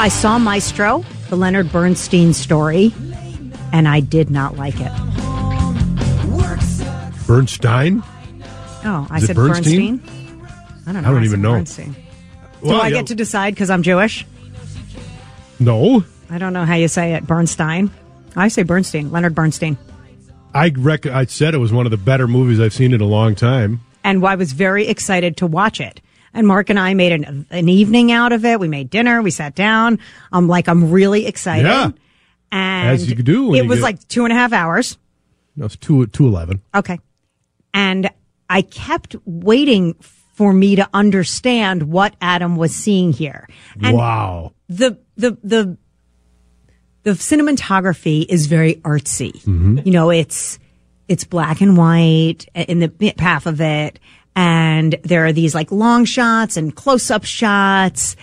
I saw Maestro, the Leonard Bernstein story, and I did not like it. Bernstein? Oh, I Is it said Bernstein? Bernstein. I don't know. I don't said even know. Bernstein. Do Well, I yeah, get to decide because I'm Jewish? No. I don't know how you say it. Bernstein. I say Bernstein. Leonard Bernstein. I rec- I said it was one of the better movies I've seen in a long time. and I was very excited to watch it. And Mark and I made an, an evening out of it. We made dinner. We sat down. I'm like, I'm really excited. Yeah. And As you do It you was get- like two and a half hours. No, it's two two eleven. Okay. And I kept waiting for me to understand what Adam was seeing here. And Wow. the the the the cinematography is very artsy. Mm-hmm. You know, it's it's black and white in the half of it, and there are these like long shots and close up shots.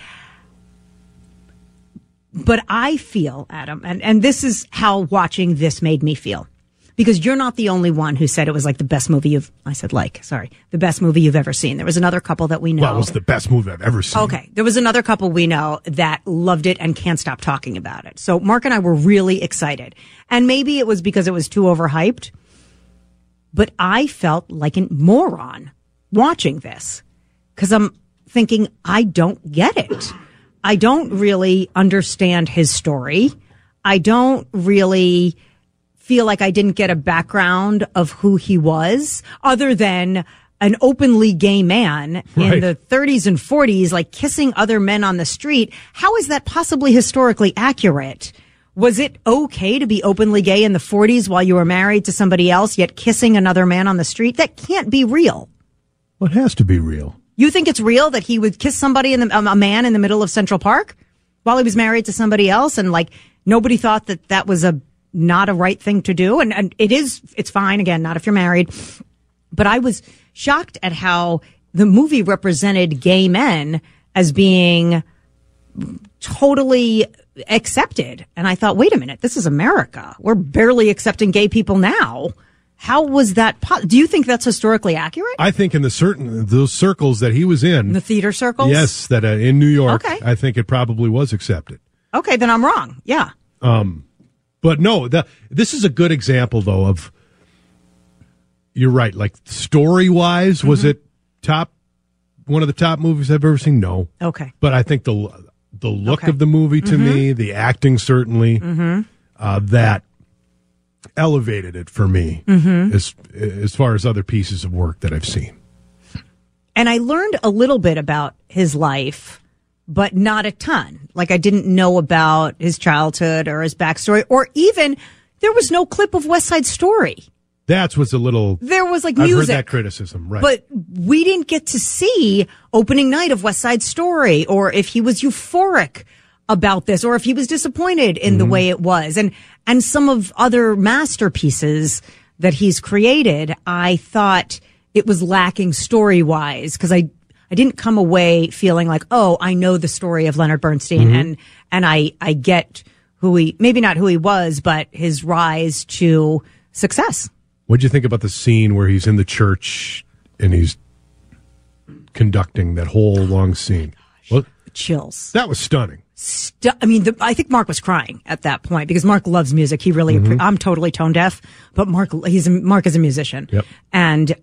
But I feel, Adam, and, and this is how watching this made me feel. Because you're not the only one who said it was like the best movie you've, I said like, sorry, the best movie you've ever seen. There was another couple that we know. Well, it was the best movie I've ever seen. Okay. There was another couple we know that loved it and can't stop talking about it. So Mark and I were really excited. And maybe it was because it was too overhyped, but I felt like a moron watching this because I'm thinking, I don't get it. I don't really understand his story. I don't really feel like I didn't get a background of who he was other than an openly gay man in the 30s and 40s, like kissing other men on the street. How is that possibly historically accurate? Was it okay to be openly gay in the 40s while you were married to somebody else, yet kissing another man on the street? That can't be real. Well, it has to be real. You think it's real that he would kiss somebody in the, um, a man in the middle of Central Park while he was married to somebody else? And like nobody thought that that was a not a right thing to do? And, and it is it's fine again not if you're married. But I was shocked at how the movie represented gay men as being totally accepted. And I thought wait a minute this is America. We're barely accepting gay people now how was that po- do you think that's historically accurate I think in the certain those circles that he was in, the theater circles yes, that uh, in New York, Okay. I think it probably was accepted. Okay, then I'm wrong. Yeah. But no, the, this is a good example though of. You're right. Like story wise, was Mm-hmm. it top one of the top movies I've ever seen? No, Okay. but I think the the look Okay. of the movie to me, the acting certainly, uh, that elevated it for me mm-hmm. as as far as other pieces of work that I've seen. And I learned a little bit about his life, but not a ton. Like I didn't know about his childhood or his backstory, or even there was no clip of West Side Story. That's what's a little. There was like I've music. heard that criticism, right? But we didn't get to see opening night of West Side Story or if he was euphoric about this or if he was disappointed in the mm-hmm. way it was. And, and some of other masterpieces that he's created, I thought it was lacking story wise because I, I didn't come away feeling like, oh, I know the story of Leonard Bernstein mm-hmm. and, and I, I get who he, maybe not who he was, but his rise to success. What'd you think about the scene where he's in the church and he's conducting that whole long scene? Oh well, Chills. that was stunning. I mean, the, I think Mark was crying at that point because Mark loves music. He really, appre- I'm totally tone deaf, but Mark, he's Mark is a musician. Yep. And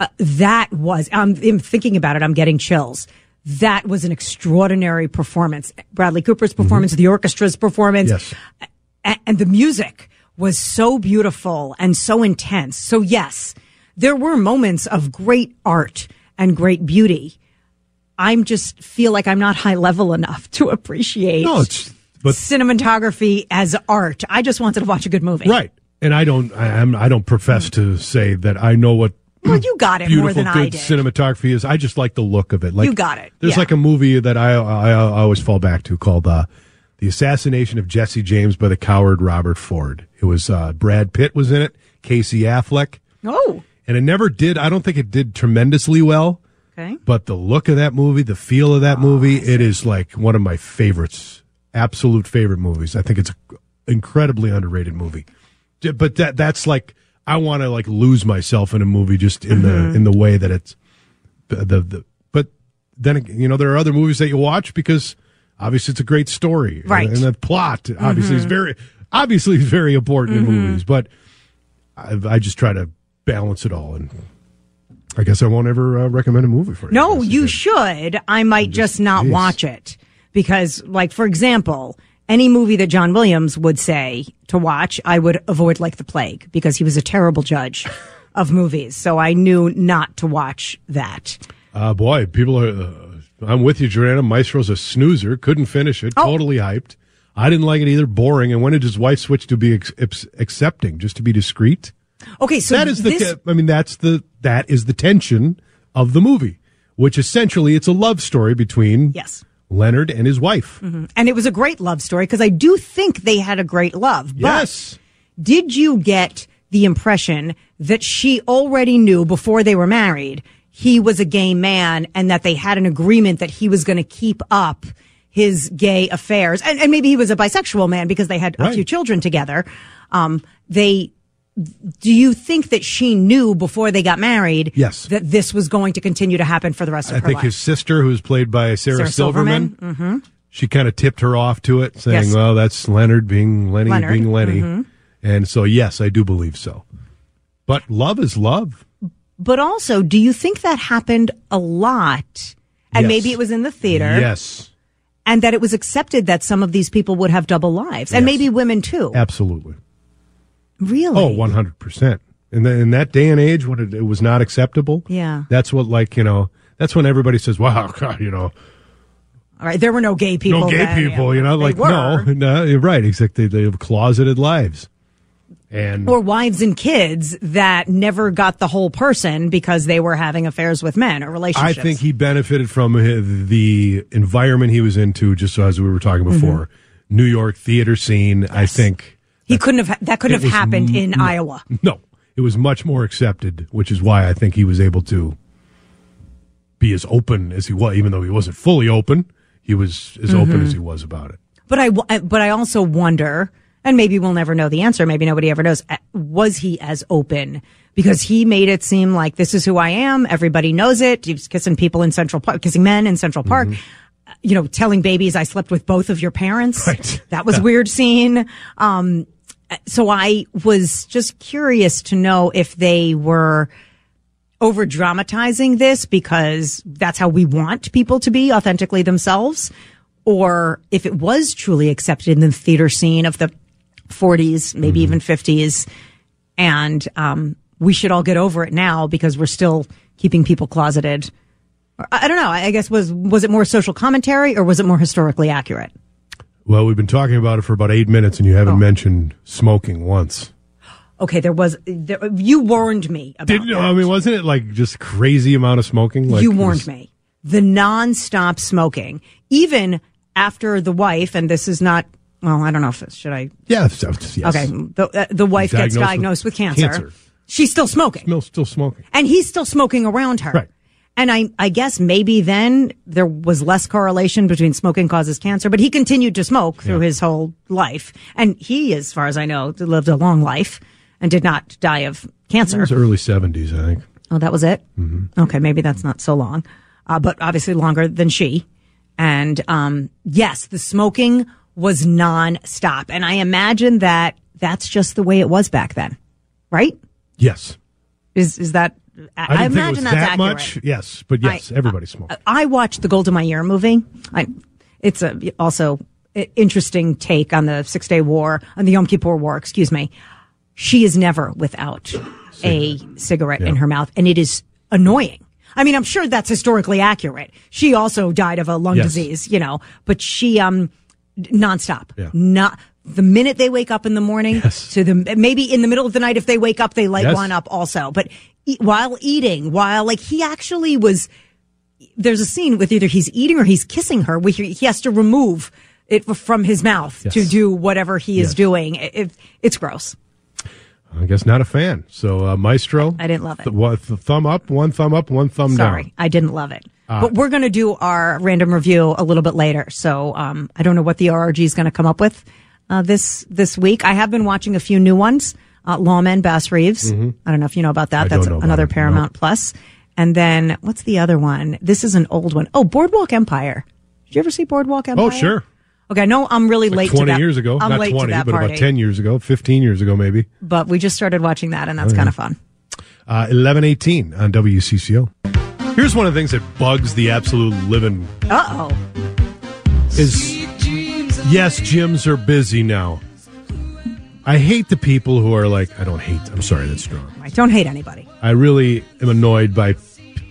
uh, that was, I'm, I'm thinking about it. I'm getting chills. That was an extraordinary performance. Bradley Cooper's performance, the orchestra's performance, Yes. a- and the music was so beautiful and so intense. So yes, there were moments of great art and great beauty. I'm just feel like I'm not high level enough to appreciate No, it's but cinematography as art. I just wanted to watch a good movie. right. And I don't I am I don't profess to say that I know what Well, you got it more beautiful, than good I did. cinematography is. I just like the look of it. Like You got it, There's yeah. like a movie that I, I I always fall back to called uh, "The Assassination of Jesse James by the Coward Robert Ford." It was uh, Brad Pitt was in it, Casey Affleck, oh, and it never did. I don't think it did tremendously well. Okay. But the look of that movie, the feel of that oh, movie, it is like one of my favorites, absolute favorite movies. I think it's an incredibly underrated movie. But that that's like I want to like lose myself in a movie just in the mm-hmm. in the way that it's the, the the. But then you know there are other movies that you watch because obviously it's a great story, uh, Right. And, the plot mm-hmm. obviously is very obviously is very important in mm-hmm. movies, but I, I just try to balance it all and. I guess I won't ever uh, recommend a movie for you. No, you it. should. I might just not Jeez. watch it because, like, for example, any movie that John Williams would say to watch, I would avoid like the plague because he was a terrible judge of movies. So I knew not to watch that. Uh, boy, people are. Uh, I'm with you, Jordana. Maestro's a snoozer. Couldn't finish it. Oh. Totally hyped. I didn't like it either. Boring. And when did his wife switch to be ex- ex- accepting, just to be discreet? Okay, so that is the. this, I mean, that's the. That is the tension of the movie, which essentially it's a love story between yes. Leonard and his wife. And it was a great love story because I do think they had a great love. But Yes. did you get the impression that she already knew before they were married he was a gay man and that they had an agreement that he was going to keep up his gay affairs and, and maybe he was a bisexual man because they had a few children together um, they do you think that she knew before they got married Yes. that this was going to continue to happen for the rest of I her life? I think his sister, who's played by Sarah, Sarah Silverman, Silverman, she kind of tipped her off to it, saying, Yes. "Well, that's Leonard being Lenny Leonard, being Lenny," Mm-hmm. and so yes, I do believe so. But love is love. But also, do you think that happened a lot? And Yes. maybe it was in the theater. Yes, And that it was accepted that some of these people would have double lives. And Yes. maybe women too. absolutely. Really? Oh, Oh, one hundred percent. In that day and age, when it, it was not acceptable, Yeah. that's what like you know. That's when everybody says, "Wow, God, you know, All right. There were no gay people. no gay then. people," you know, like were. no, no, you're right. Exactly, they have closeted lives, and Or wives and kids that never got the whole person because they were having affairs with men or relationships. I think he benefited from his, the environment he was into, just as we were talking Mm-hmm. before. New York theater scene. I think he couldn't have. That couldn't have happened in no. Iowa. no, it was much more accepted, which is why I think he was able to be as open as he was, even though he wasn't fully open. He was as open Mm-hmm. as he was about it. But I, w- but I also wonder, and maybe we'll never know the answer. Maybe nobody ever knows. uh, Was he as open? Because he made it seem like this is who I am. Everybody knows it. He was kissing people in Central Park, kissing men in Central Park. Uh, You know, telling babies I slept with both of your parents. Right. That was a weird scene. Um, so I was just curious to know if they were over dramatizing this because that's how we want people to be authentically themselves, or if it was truly accepted in the theater scene of the 40s, maybe even 50s, and um, we should all get over it now because we're still keeping people closeted. I I don't know. I guess was was it more social commentary or was it more historically accurate? Well, we've been talking about it for about eight minutes, and you haven't Oh. mentioned smoking once. Okay, there was there, you warned me about. Did you? that. I mean, wasn't it like just crazy amount of smoking? Like you warned me. The nonstop smoking, even after the wife, and this is not. Well, I don't know if it, should I. Yeah. yes. Okay, the uh, the wife gets Diagnosed with with, cancer. cancer. She's still smoking, Still, still smoking. and he's still smoking around her. Right. And I, I guess maybe then there was less correlation between smoking causes cancer, but he continued to smoke through Yeah. his whole life, and he, as far as I know, lived a long life and did not die of It cancer. was early seventies, I think. Oh, that was it? Mm-hmm. Okay, maybe that's not so long, uh, but obviously longer than she. And um, yes, the smoking was nonstop. And I imagine that that's just the way it was back then, right? Yes. Is is that? I, I didn't think it imagine that's that accurate. much. Yes, but yes, I- everybody smoked. I watched the gold Golda movie. I, it's a also interesting take on the Six Day War, on the Yom Kippur War. Excuse me. She is never without a cigarette in her mouth, and it is annoying. I mean, I'm sure that's historically accurate. She also died of a lung Yes. disease, you know, but she um nonstop, Yeah. not the minute they wake up in the morning Yes. to the maybe in the middle of the night if they wake up they light Yes. one up also but e- while eating while like he actually was there's a scene with either he's eating or he's kissing her where he he has to remove it from his mouth Yes. to do whatever he is doing it, it- it's gross I guess not a fan. So uh, Maestro, I didn't love it. Th- th- thumb up, one thumb up, one thumb sorry down. Sorry, I didn't love it Uh, but we're going to do our random review a little bit later so um, i don't know what the rrg is going to come up with uh, this this week i have been watching a few new ones uh, lawman bass reeves i don't know if you know about that Mm-hmm. I that's about another it, no. paramount plus and then what's the other one this is an old one. Oh, boardwalk empire did you ever see boardwalk empire Oh, sure. okay no, i'm really Like late 20 to that years ago. i'm not late 20, to that but party about 10 years ago, 15 years ago, maybe. but we just started watching that and that's Oh, kind of fun Uh, 1118 on WCCO. Here's one of the things that bugs the absolute living uh-oh is yes, gyms are busy now. I hate the people who are like, I don't hate, I'm sorry, that's strong. I don't hate anybody I really am annoyed by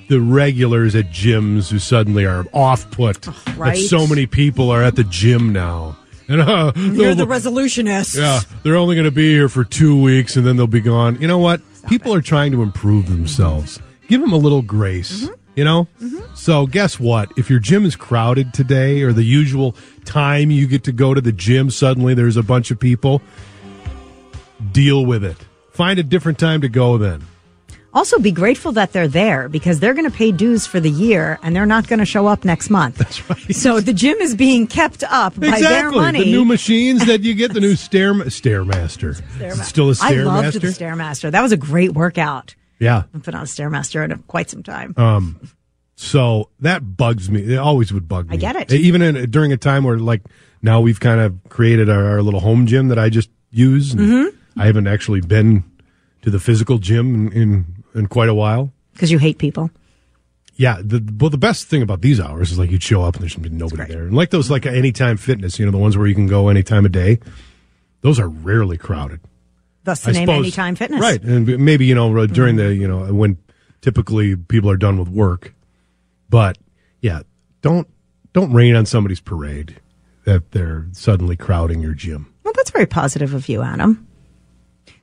the regulars at gyms who suddenly are off put right. that so many people are at the gym now. And uh, you're the resolutionist yeah, they're only going to be here for two weeks and then they'll be gone. You know what? People are trying to improve themselves. Give them a little grace. Mm-hmm. You know? So, guess what? If your gym is crowded today or the usual time you get to go to the gym, suddenly there's a bunch of people, deal with it. Find a different time to go then. Also, be grateful that they're there because they're going to pay dues for the year and they're not going to show up next month. That's right. So the gym is being kept up by their money. The new machines that you get, the new Stair Stairmaster. It still a I loved the Stairmaster? Stairmaster. That was a great workout. Yeah. I've been on a Stairmaster in quite some time. Um, So that bugs me. It always would bug me. I get it. Even in, during a time where, like, now we've kind of created our, our little home gym that I just use. Mm-hmm. I haven't actually been to the physical gym in, in, in quite a while. Because you hate people. Yeah. The, well, the best thing about these hours is like you'd show up and there's nobody there. And like those, like anytime fitness, you know, the ones where you can go any time of day, those are rarely crowded. Thus the I name suppose- Anytime Fitness. Right. And maybe, you know, uh, during mm. the, you know, when typically people are done with work. But yeah, don't don't rain on somebody's parade that they're suddenly crowding your gym. Well, that's very positive of you, Adam.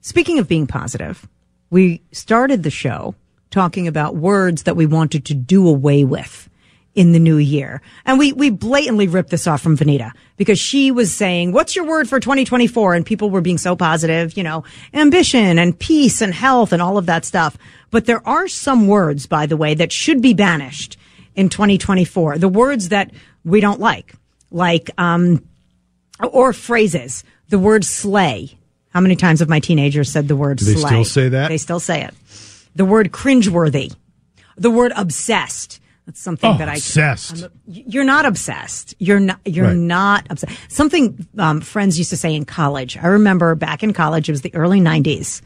Speaking of being positive, we started the show talking about words that we wanted to do away with in the new year. And we, we blatantly ripped this off from Vanita because she was saying, what's your word for 2024? And people were being so positive, you know, ambition and peace and health and all of that stuff. But there are some words, by the way, that should be banished in 2024. The words that we don't like, like, um, or phrases. The word slay. How many times have my teenagers said the word Do they slay? still say that? They still say it. The word cringeworthy. The word obsessed. That's something Oh, that I obsessed. you're not obsessed. You're not. You're Right. not obsessed. Something um, friends used to say in college. I remember back in college. It was the early '90s.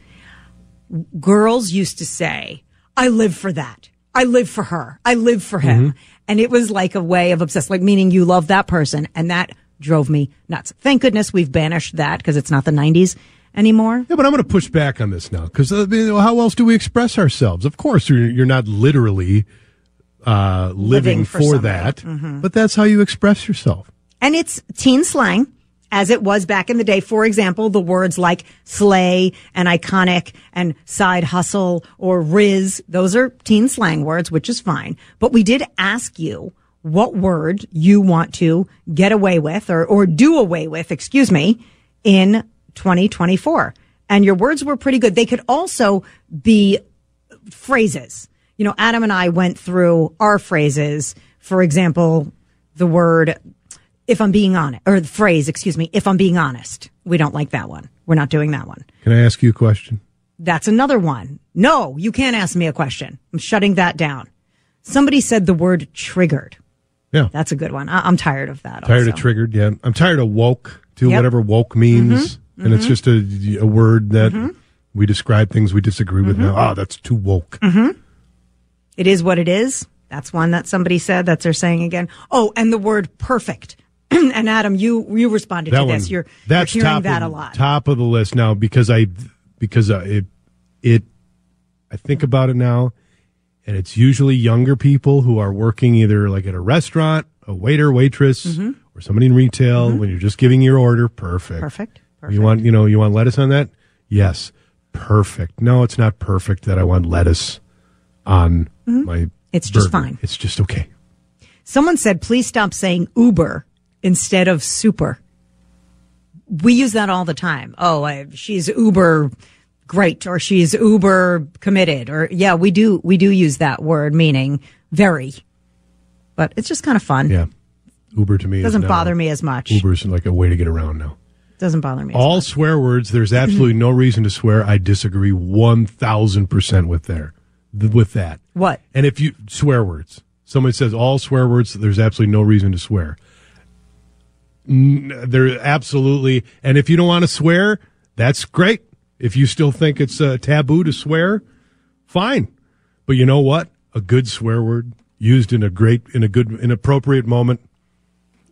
Girls used to say, "I live for that. I live for her. I live for him," Mm-hmm. and it was like a way of obsessed, like meaning you love that person, and that drove me nuts. Thank goodness we've banished that because it's not the '90s anymore. Yeah, but I'm going to push back on this now because uh, how else do we express ourselves? Of course, you're, you're not literally uh, living, Living for, for that, but that's how you express yourself. And it's teen slang, as it was back in the day. For example, the words like slay and iconic and side hustle or rizz, those are teen slang words, which is fine. But we did ask you what word you want to get away with or, or do away with, excuse me, in 2024. And your words were pretty good. They could also be phrases. You know, Adam and I went through our phrases. For example, the word, if I'm being honest, or the phrase, excuse me, if I'm being honest. We don't like that one. We're not doing that one. Can I ask you a question? That's another one. No, you can't ask me a question. I'm shutting that down. Somebody said the word triggered. Yeah, That's a good one. I- I'm tired of that. tired also. of triggered. Yeah, I'm tired of woke. To Yep. Mm-hmm. whatever woke means, and it's just a, a word that we describe things we disagree with. Mm-hmm. Now, oh, that's too woke. It is what it is. That's one that somebody said. That's they're saying again. Oh, and the word perfect. and Adam, you you responded that to one, this. You're, that's you're hearing that of, a lot. Top of the list now because I because uh, it it I think about it now, and it's usually younger people who are working either like at a restaurant, a waiter, waitress, Mm-hmm. or or somebody in retail when you're just giving your order. Perfect. Perfect. Perfect. You want you know you want lettuce on that? Yes. Perfect. No, it's not perfect that I want lettuce on my. Mm-hmm. It's just fine. It's just okay. Someone said, please stop saying Uber instead of super. We use that all the time. Oh, I, she's Uber great or she's Uber committed or yeah, we do, we do use that word meaning very, but it's just kind of fun. Yeah. Uber to me Doesn't is now- bother me as much. Uber's like a way to get around now. Doesn't bother me. All swear words. There's absolutely no reason to swear. I disagree one thousand percent with there, th- with that. What? And if you swear words, somebody says all swear words, there's absolutely no reason to swear. N- There absolutely, and if you don't want to swear, that's great. If you still think it's uh, taboo to swear, fine. But you know what? A good swear word used in a great, in a good, in appropriate moment,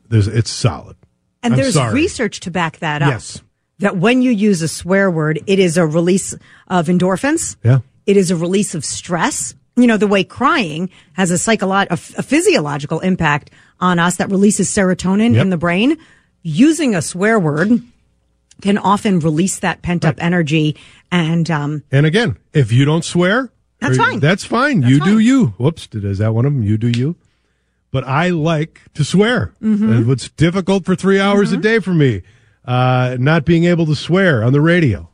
there's it's solid. And I'm there's sorry. research to back that up. Yes. That when you use a swear word, it is a release of endorphins. Yeah. It is a release of stress. You know, the way crying has a psycholo- a, physiological impact on us that releases serotonin Yep. in the brain. Using a swear word can often release that pent up energy. And, um, And again, if you don't swear, That's or- fine. That's fine. you do you. Whoops, is that one of them? You do you. But I like to swear. Mm-hmm. It's difficult for three hours a day for me, uh, not being able to swear on the radio.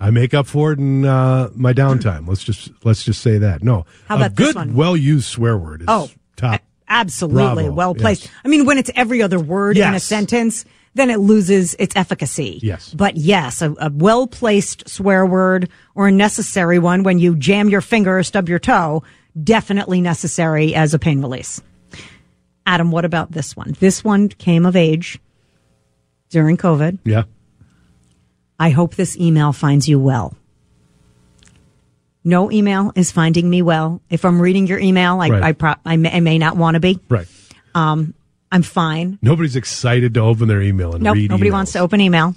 I make up for it in uh, my downtime. Let's just let's just say that. No, How a about this good, well used swear word is Oh, top. absolutely Bravo. well placed. Yes. I mean, when it's every other word in a sentence, then it loses its efficacy. Yes. But yes, a, a well placed swear word or a necessary one when you jam your finger or stub your toe, definitely necessary as a pain release. Adam, what about this one? This one came of age during COVID. Yeah, I hope this email finds you well. No email is finding me well. If I'm reading your email, I, Right. I, pro- I, may, I may not want to be. right. Um, I'm fine. Nobody's excited to open their email and Nope, read. nobody emails. wants to open email.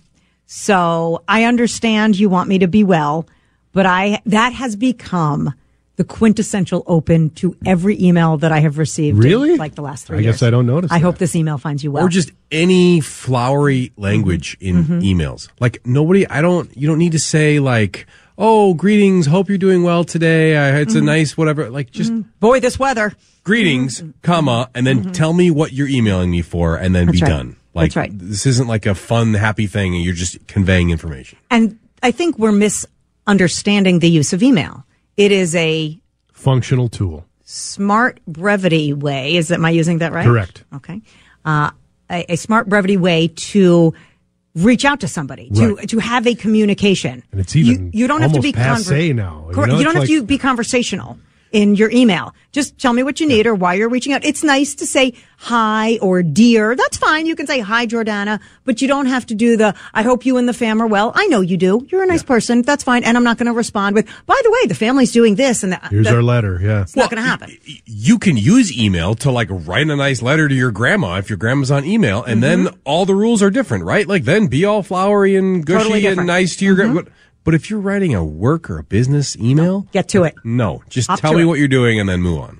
So I understand you want me to be well, but I that has become the quintessential open to every email that I have received. in, Really? like the last three I years. guess I don't notice I hope this email finds you well. or just any flowery language in Mm-hmm. emails. Like nobody, I don't, you don't need to say like, oh, greetings, hope you're doing well today. I, it's Mm-hmm. a nice whatever. Like just boy, this weather. greetings, comma, and then tell me what you're emailing me for, and then be Mm-hmm. right. done. Like That's right. this isn't like a fun, happy thing, and you're just conveying information. And I think we're misunderstanding the use of email. It is a functional tool. smart brevity way. Is that am I using that right? Correct. Okay. Uh, a, a smart brevity way to reach out to somebody to Right. to have a communication. And it's even you, you don't have to be conver- now, you know, You, don't have to be conversational in your email. Just tell me what you need or why you're reaching out. It's nice to say hi or dear. That's fine. You can say hi, Jordana, but you don't have to do the I hope you and the fam are well. I know you do. You're a nice person. That's fine. And I'm not going to respond with, by the way, the family's doing this and that. Here's that- our letter. Yeah. It's not going to happen. y- You can use email to like write a nice letter to your grandma if your grandma's on email, and then mm-hmm. all the rules are different, right? Like then be all flowery and gushy Totally and nice to your grandma. Mm-hmm. But, if you're writing a work or a business email, Get to it. no, just tell me it. what you're doing and then move on.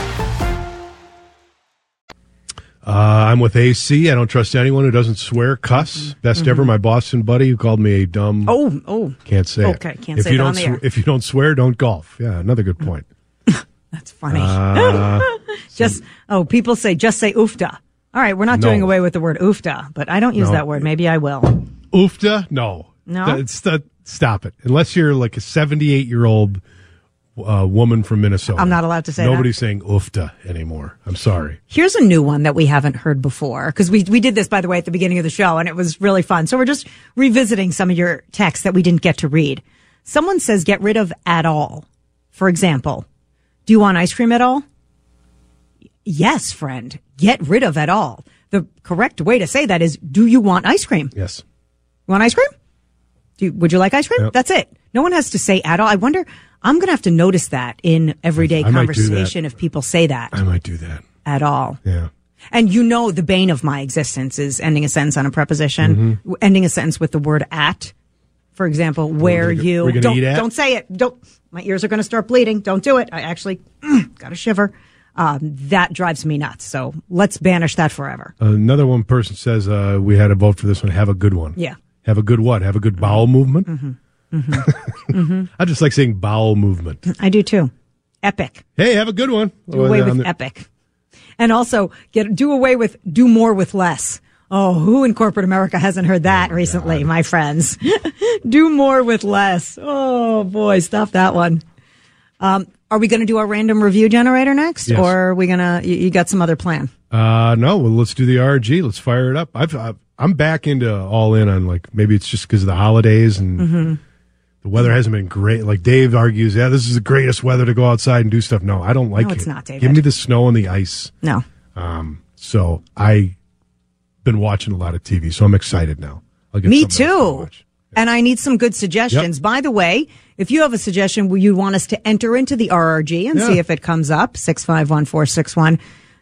Uh, I'm with AC. I don't trust anyone who doesn't swear, cuss. Best ever, my Boston buddy who called me a dumb. Oh, oh. can't say it. Okay, can't if say you don't on the air. sw- if you don't swear, don't golf. Yeah, another good point. That's funny. Uh, just oh, people say just say oofda. All right, we're not No. doing away with the word oofda, but I don't use No. that word. Maybe I will. Oofta? No. No? Stop it. Unless you're like a 78 year old uh, woman from Minnesota. I'm not allowed to say that? Nobody's saying oofta anymore. I'm sorry. Here's a new one that we haven't heard before because we we did this by the way at the beginning of the show and it was really fun. So we're just revisiting some of your texts that we didn't get to read. Someone says get rid of at all. For example, do you want ice cream at all? Yes, friend. Get rid of at all. the correct way to say that is, do you want ice cream? Yes. You want ice cream? Do you, would you like ice cream? Yep. That's it. No one has to say at all. I wonder, I'm going to have to notice that in everyday I conversation if people say that I might do that. at all. Yeah. And you know, the bane of my existence is ending a sentence on a preposition, Mm-hmm. ending a sentence with the word at. For example, where we gonna- you we're don't eat at? don't say it. Don't. My ears are going to start bleeding. Don't do it. I actually mm, got a shiver. Um, that drives me nuts. So let's banish that forever. Another one person says uh, we had a vote for this one. Have a good one. Yeah. Have a good what? Have a good bowel movement. Mm-hmm. I just like saying bowel movement. I do too. Epic. Hey, have a good one. Do away Oh, with epic. And also get do away with do more with less. Oh, who in corporate America hasn't heard that recently, my friends? do more with less. Oh boy, stop that one. Um, are we going to do our random review generator next, Yes. or are we gonna? You, you got some other plan? Uh, no, well, let's do the RG. Let's fire it up. I've, I've I'm back into all in on like maybe it's just because of the holidays and Mm-hmm. The weather hasn't been great. Like Dave argues, yeah, this is the greatest weather to go outside and do stuff. No, I don't like No, it. it's not, David. Give me the snow and the ice. No. Um, So I've been watching a lot of TV, so I'm excited now. I'll get Me else to too. And I need some good suggestions. Yep. By the way, if you have a suggestion where you want us to enter into the RRG and Yeah. see if it comes up, 651 461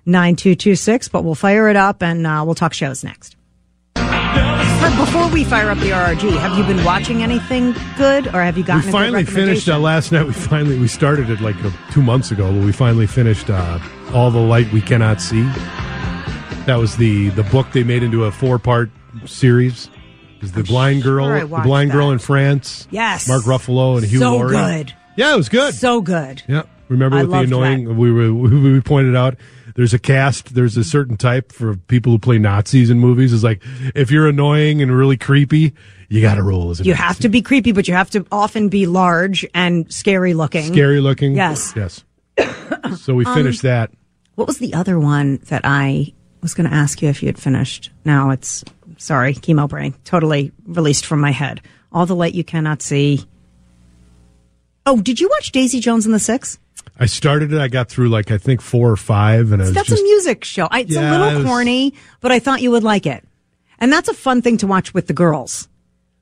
9226. But we'll fire it up and uh, we'll talk shows next. But before we fire up the RRG, have you been watching anything good or have you We gotten good finally finished uh, last night. We finally we started it like uh, two months ago, but we finally finished uh, all the light we cannot see. That was the the book they made into a four part series. Is the blind girl, sure the blind girl in France? Yes. Mark Ruffalo and Hugh So Laurie. good. Yeah, it was good. So good. Yeah. Remember I with the annoying that. we were we, we pointed out there's a cast there's a certain type for people who play Nazis in movies is like if you're annoying and really creepy you got to roll as a You Nazi. have to be creepy, but you have to often be large and scary looking. scary looking Yes. yes so we um, finished that What was the other one that I was going to ask you if you had finished? Now it's sorry, chemo brain, totally released from my head. All the light you cannot see. Oh, did you watch Daisy Jones and the Six? I started it I got through like I think four or five and I was That's just a music show. I, it's Yeah, a it little was- corny, but I thought you would like it. And that's a fun thing to watch with the girls.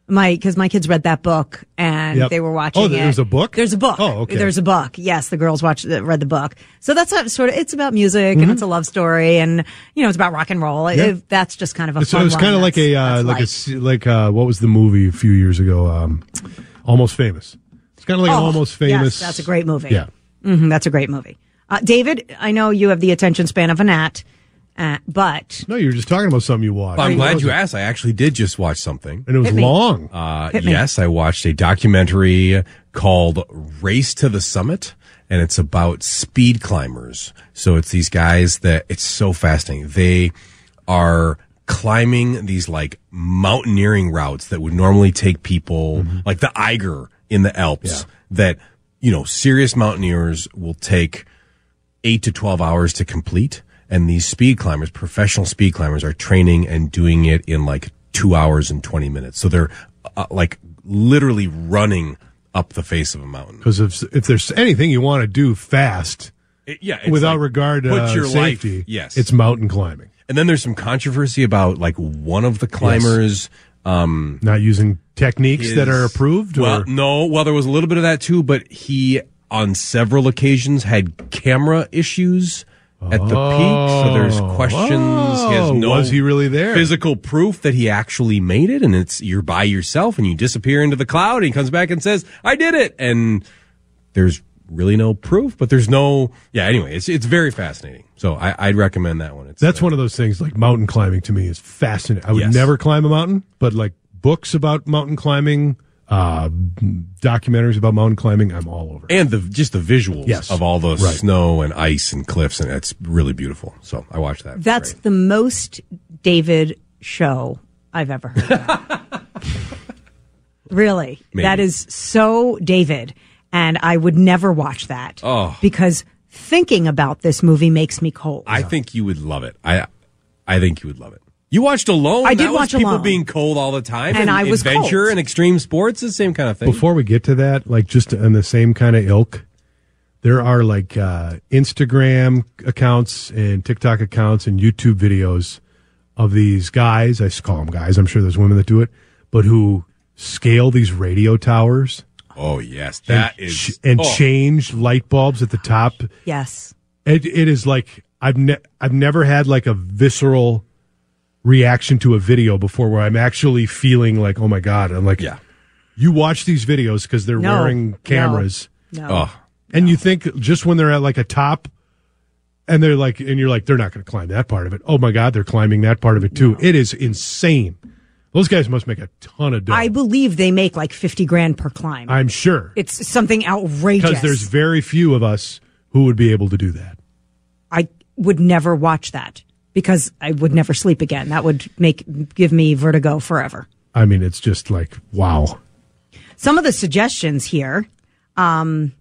My because my kids read that book and Yep. they were watching. Oh, it. there's a book? There's a book. Oh, okay. There's a book. Yes, the girls watched uh, read the book. So that's a, sort of it's about music and it's a love story and you know it's about rock and roll. Mm-hmm. It- that's just kind of a. so fun it was kind of like a uh, that's like a like uh, what was the movie a few years ago um, almost famous it's kind of like an Oh, almost famous Yes, that's a great movie. yeah hmm that's a great movie. Uh, David, I know you have the attention span of a gnat, uh, but no you were just talking about something you watched I'm glad you it? asked. I actually did just watch something. and it was Hit me. long Uh, Hit me. yes, I watched a documentary called Race to the Summit, and it's about speed climbers. So it's these guys that it's so fascinating. They are climbing these like mountaineering routes that would normally take people like the Eiger in the Alps that, you know, serious mountaineers will take eight to 12 hours to complete. And these speed climbers, professional speed climbers are training and doing it in like two hours and 20 minutes. So they're uh, like literally running up the face of a mountain. because if if there's anything you want to do fast It- yeah. without like, regard to uh, your safety life. Yes. it's mountain climbing and then there's some controversy about like one of the climbers, um, not using techniques that are approved Well, or no, well, there was a little bit of that too, but he on several occasions had camera issues at the peak. So there's questions. he has Oh, no was he really there? Physical proof that he actually made it, and it's you're by yourself, and you disappear into the cloud, and he comes back and says, "I did it," and there's really no proof, but there's no yeah. Anyway, it's it's very fascinating. So I, I'd recommend that one. It's That's uh, one of those things like mountain climbing to me is fascinating. I would Yes. never climb a mountain, but like books about mountain climbing, uh, documentaries about mountain climbing, I'm all over. and the just the visuals Yes. of all the Right. snow and ice and cliffs, and it's really beautiful. So I watched that. That's great. the most David show I've ever heard. Of. really, Maybe. that is so David, and I would never watch that. Oh. because thinking about this movie makes me cold. I think you would love it. I I think you would love it. You watched Alone. I did that was watch people Alone. being cold all the time, And I was adventure cold. and extreme sports. The same kind of thing. Before we get to that, like just in the same kind of ilk, there are like uh, Instagram accounts and TikTok accounts and YouTube videos of these guys. I call them guys. I'm sure there's women that do it, but who scale these radio towers Oh yes, that and, is and oh. change light bulbs at the top. Yes. It, it is like I've ne- I've never had like a visceral reaction to a video before where I'm actually feeling like oh my god. I'm like Yeah. You watch these videos because they're No. wearing cameras. No. Oh, And you think just when they're at like a top and they're like, and you're like, they're not going to climb that part of it. Oh my God, they're climbing that part of it too. It is insane. Those guys must make a ton of dough. I believe they make like 50 grand per climb. I'm sure. it's something outrageous. Because there's very few of us who would be able to do that. I would never watch that because I would never sleep again. That would make give me vertigo forever. I mean, it's just like, wow. Some of the suggestions here, um,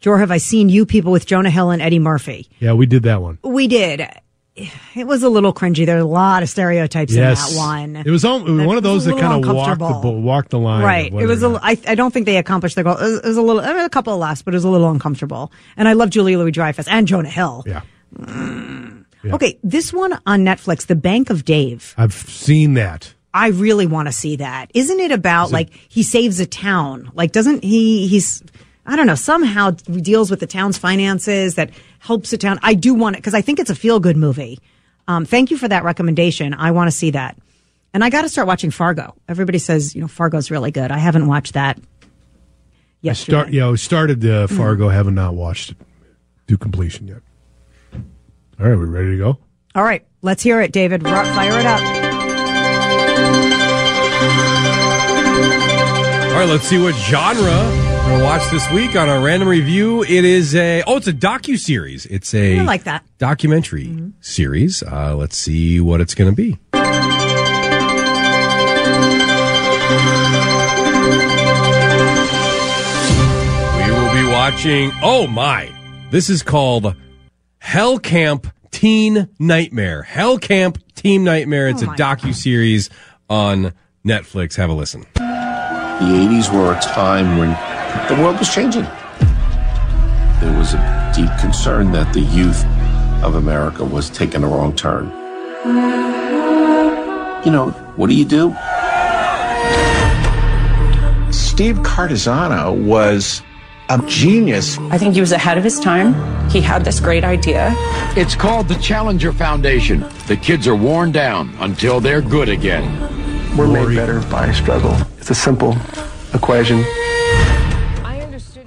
Jor, have I seen you people with Jonah Hill and Eddie Murphy? Yeah, we did that one. We did. It was a little cringy. There are a lot of stereotypes Yes. in that one. It was, al- it was one of those that kind of walked the, walked the line. Right. It was a. I, I don't think they accomplished their goal. It was, it was a little. I mean, a couple of laughs, but it was a little uncomfortable. And I love Julia Louis Dreyfus and Jonah Hill. yeah. Mm. Yeah. Okay, this one on Netflix, The Bank of Dave. I've seen that. I really want to see that. Isn't it about like he saves a town? Like, doesn't he? He's I don't know. Somehow deals with the town's finances that helps the town. I do want it because I think it's a feel good movie. Um, thank you for that recommendation. I want to see that. And I got to start watching Fargo. Everybody says you know Fargo's really good. I haven't watched that. I Yesterday. start, yeah, I started uh, Mm-hmm. Fargo, haven't not watched it to completion yet. All right, we ready to go? All right, let's hear it, David. Ru- Fire it up. All right, let's see what genre we're gonna watch this week on our random review. It is a oh, it's a docu series. It's a I like that. documentary series. Uh, let's see what it's gonna be. We will be watching. Oh my! This is called Hell Camp Teen Nightmare. Hell Camp Teen Nightmare. It's Oh a docu series on Netflix. Have a listen. The 80s were a time when the world was changing. There was a deep concern that the youth of America was taking a wrong turn. You know, what do you do? Steve Cartisano was a genius. I think he was ahead of his time. He had this great idea. It's called the Challenger Foundation. The kids are worn down until they're good again. We're made better by struggle. It's a simple equation.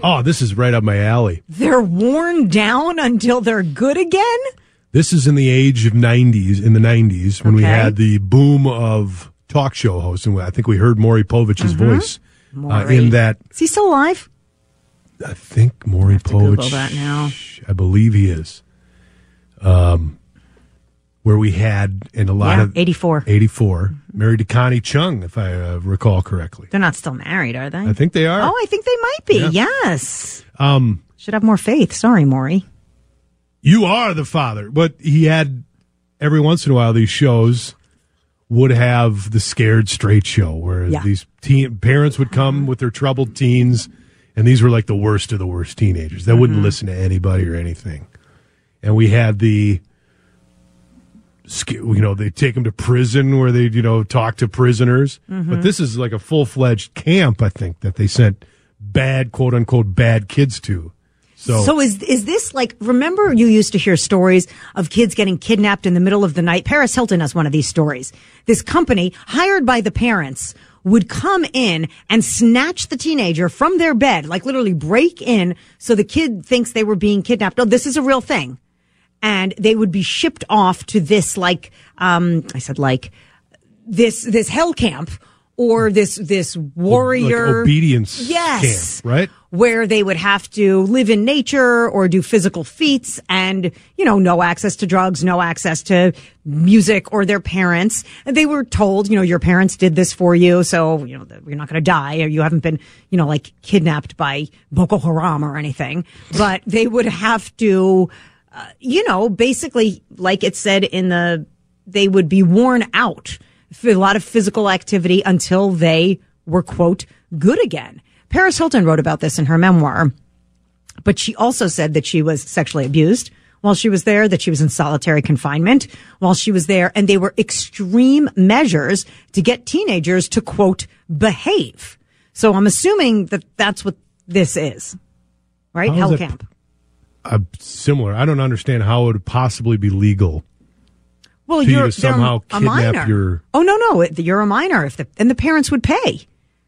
Oh, this is right up my alley. They're worn down until they're good again. This is in the age of 90s, in the 90s, when we had the boom of talk show hosts. And I think we heard Maury Povich's voice uh, Mm-hmm. In that. Is he still alive? I think Maury Povich. that now. I believe he is. Um, where we had in a lot Yeah, of 84. 84, married to Connie Chung, if I uh, recall correctly. They're not still married, are they? I think they are. Oh, I think they might be. Yeah. Yes. Um, Should have more faith. Sorry, Maury. You are the father. But he had every once in a while these shows would have the scared straight show where Yeah. these teen parents would come with their troubled teens and these were like the worst of the worst teenagers that wouldn't listen to anybody or anything. And we had the you know they take them to prison where they you know talk to prisoners mm-hmm. but this is like a full-fledged camp i think that they sent bad quote unquote bad kids to so, So is is this like? Remember, you used to hear stories of kids getting kidnapped in the middle of the night. Paris Hilton has one of these stories. This company hired by the parents would come in and snatch the teenager from their bed, like literally break in, so the kid thinks they were being kidnapped. Oh, this is a real thing, and they would be shipped off to this like um, I said like this this hell camp or this this warrior like obedience yes camp, right? where they would have to live in nature or do physical feats and, you know, no access to drugs, no access to music or their parents. And they were told, you know, your parents did this for you. So, you know, you're not going to die or you haven't been, you know, like kidnapped by Boko Haram or anything. But they would have to, uh, you know, basically, like it said in the, they would be worn out for a lot of physical activity until they were, quote, good again. Paris Hilton wrote about this in her memoir, but she also said that she was sexually abused while she was there, that she was in solitary confinement while she was there, and they were extreme measures to get teenagers to quote behave. So I'm assuming that that's what this is, right? Hell camp. Uh, similar. I don't understand how it would possibly be legal. Well, to you you're to somehow a kidnap minor. your- Oh no, no, it- you're a minor. If the and the parents would pay,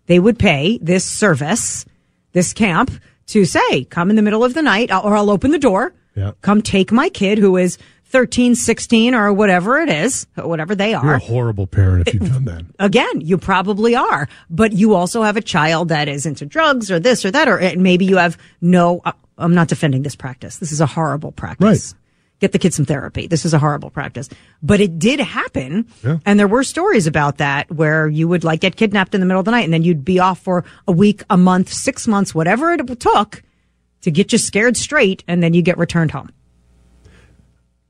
they would pay this service, this camp to say, come in the middle of the night, or I'll open the door. Yeah. Come take my kid who is 13, 16, or whatever it is, whatever they are. You're a horrible parent if you've done that. Again, you probably are, but you also have a child that is into drugs or this or that, or maybe you have no. uh, I'm not defending this practice. This is a horrible practice. Right. Get the kids some therapy. This is a horrible practice, but it did happen, Yeah. and there were stories about that where you would like get kidnapped in the middle of the night, and then you'd be off for a week, a month, six months, whatever it took to get you scared straight, and then you get returned home.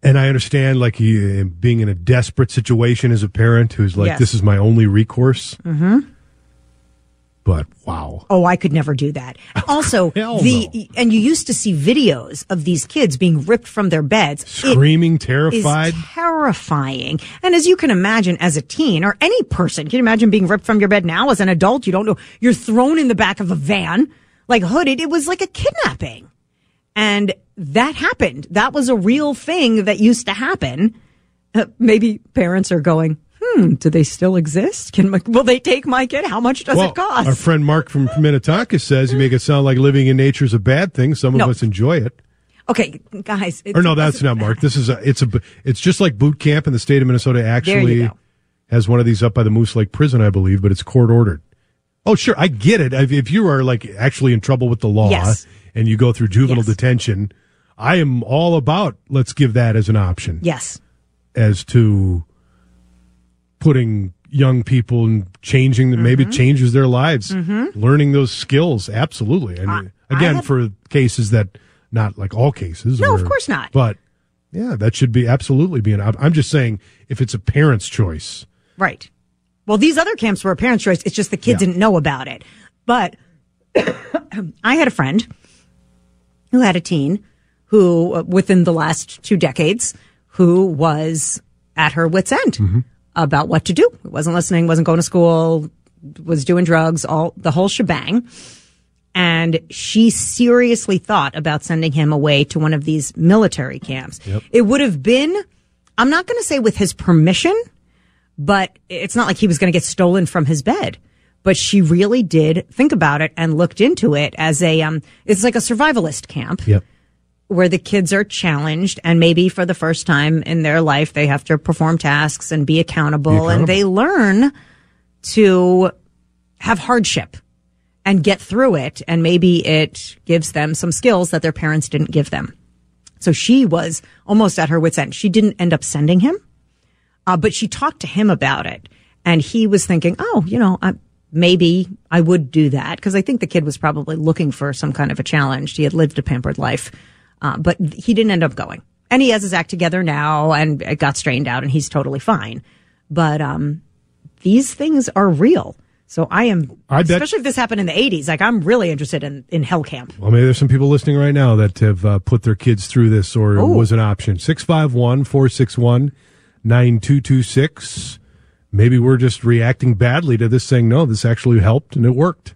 And I understand, like, you, being in a desperate situation as a parent who's like, Yes. this is my only recourse. Mm-hmm. But wow. Oh, I could never do that. Also, the no. and you used to see videos of these kids being ripped from their beds, It Screaming, is terrified. terrifying. And as you can imagine, as a teen or any person, can you imagine being ripped from your bed now as an adult? You don't know. You're thrown in the back of a van, like hooded. It was like a kidnapping. And that happened. That was a real thing that used to happen. Uh, maybe parents are going, hmm, do they still exist? Can my, will they take my kid? How much does well, it cost? our friend Mark from Minnetonka says you make it sound like living in nature is a bad thing. Some of No. us enjoy it. okay, guys. Or no, that's not Mark. This is a, it's a, it's just like boot camp in the state of Minnesota actually has one of these up by the Moose Lake prison, I believe, but it's court ordered. Oh, sure. I get it. If, if you are like actually in trouble with the law Yes. and you go through juvenile Yes. detention, I am all about let's give that as an option Yes. as to putting young people and changing them, Mm-hmm. maybe changes their lives, learning those skills. Absolutely. I mean, I again, had- for cases that not like all cases. No, of course not. But yeah, that should be absolutely be an op- I'm just saying if it's a parent's choice. Right. Well, these other camps were a parent's choice. It's just the kids Yeah. didn't know about it. But I had a friend who had a teen who, uh, within the last two decades, who was at her wits' end Mm-hmm. about what to do. wasn't listening, wasn't going to school, was doing drugs, all the whole shebang. And she seriously thought about sending him away to one of these military camps. It would have been, I'm not going to say with his permission, but it's not like he was going to get stolen from his bed. But she really did think about it and looked into it as a, um, it's like a survivalist camp Yep. Where the kids are challenged and maybe for the first time in their life they have to perform tasks and be accountable, and they learn to have hardship and get through it and maybe it gives them some skills that their parents didn't give them. So she was almost at her wits end. She didn't end up sending him, uh, but she talked to him about it and he was thinking, oh, you know, I, maybe I would do that because I think the kid was probably looking for some kind of a challenge. He had lived a pampered life, uh, but he didn't end up going. And he has his act together now and it got straightened out and he's totally fine. But um, these things are real. So I am, I bet- especially if this happened in the 80s, like I'm really interested in, in Hell Camp. Well, maybe there's some people listening right now that have uh, put their kids through this or it Oh. was an option. 651 461 9226. Maybe we're just reacting badly to this, saying, no, this actually helped and it worked.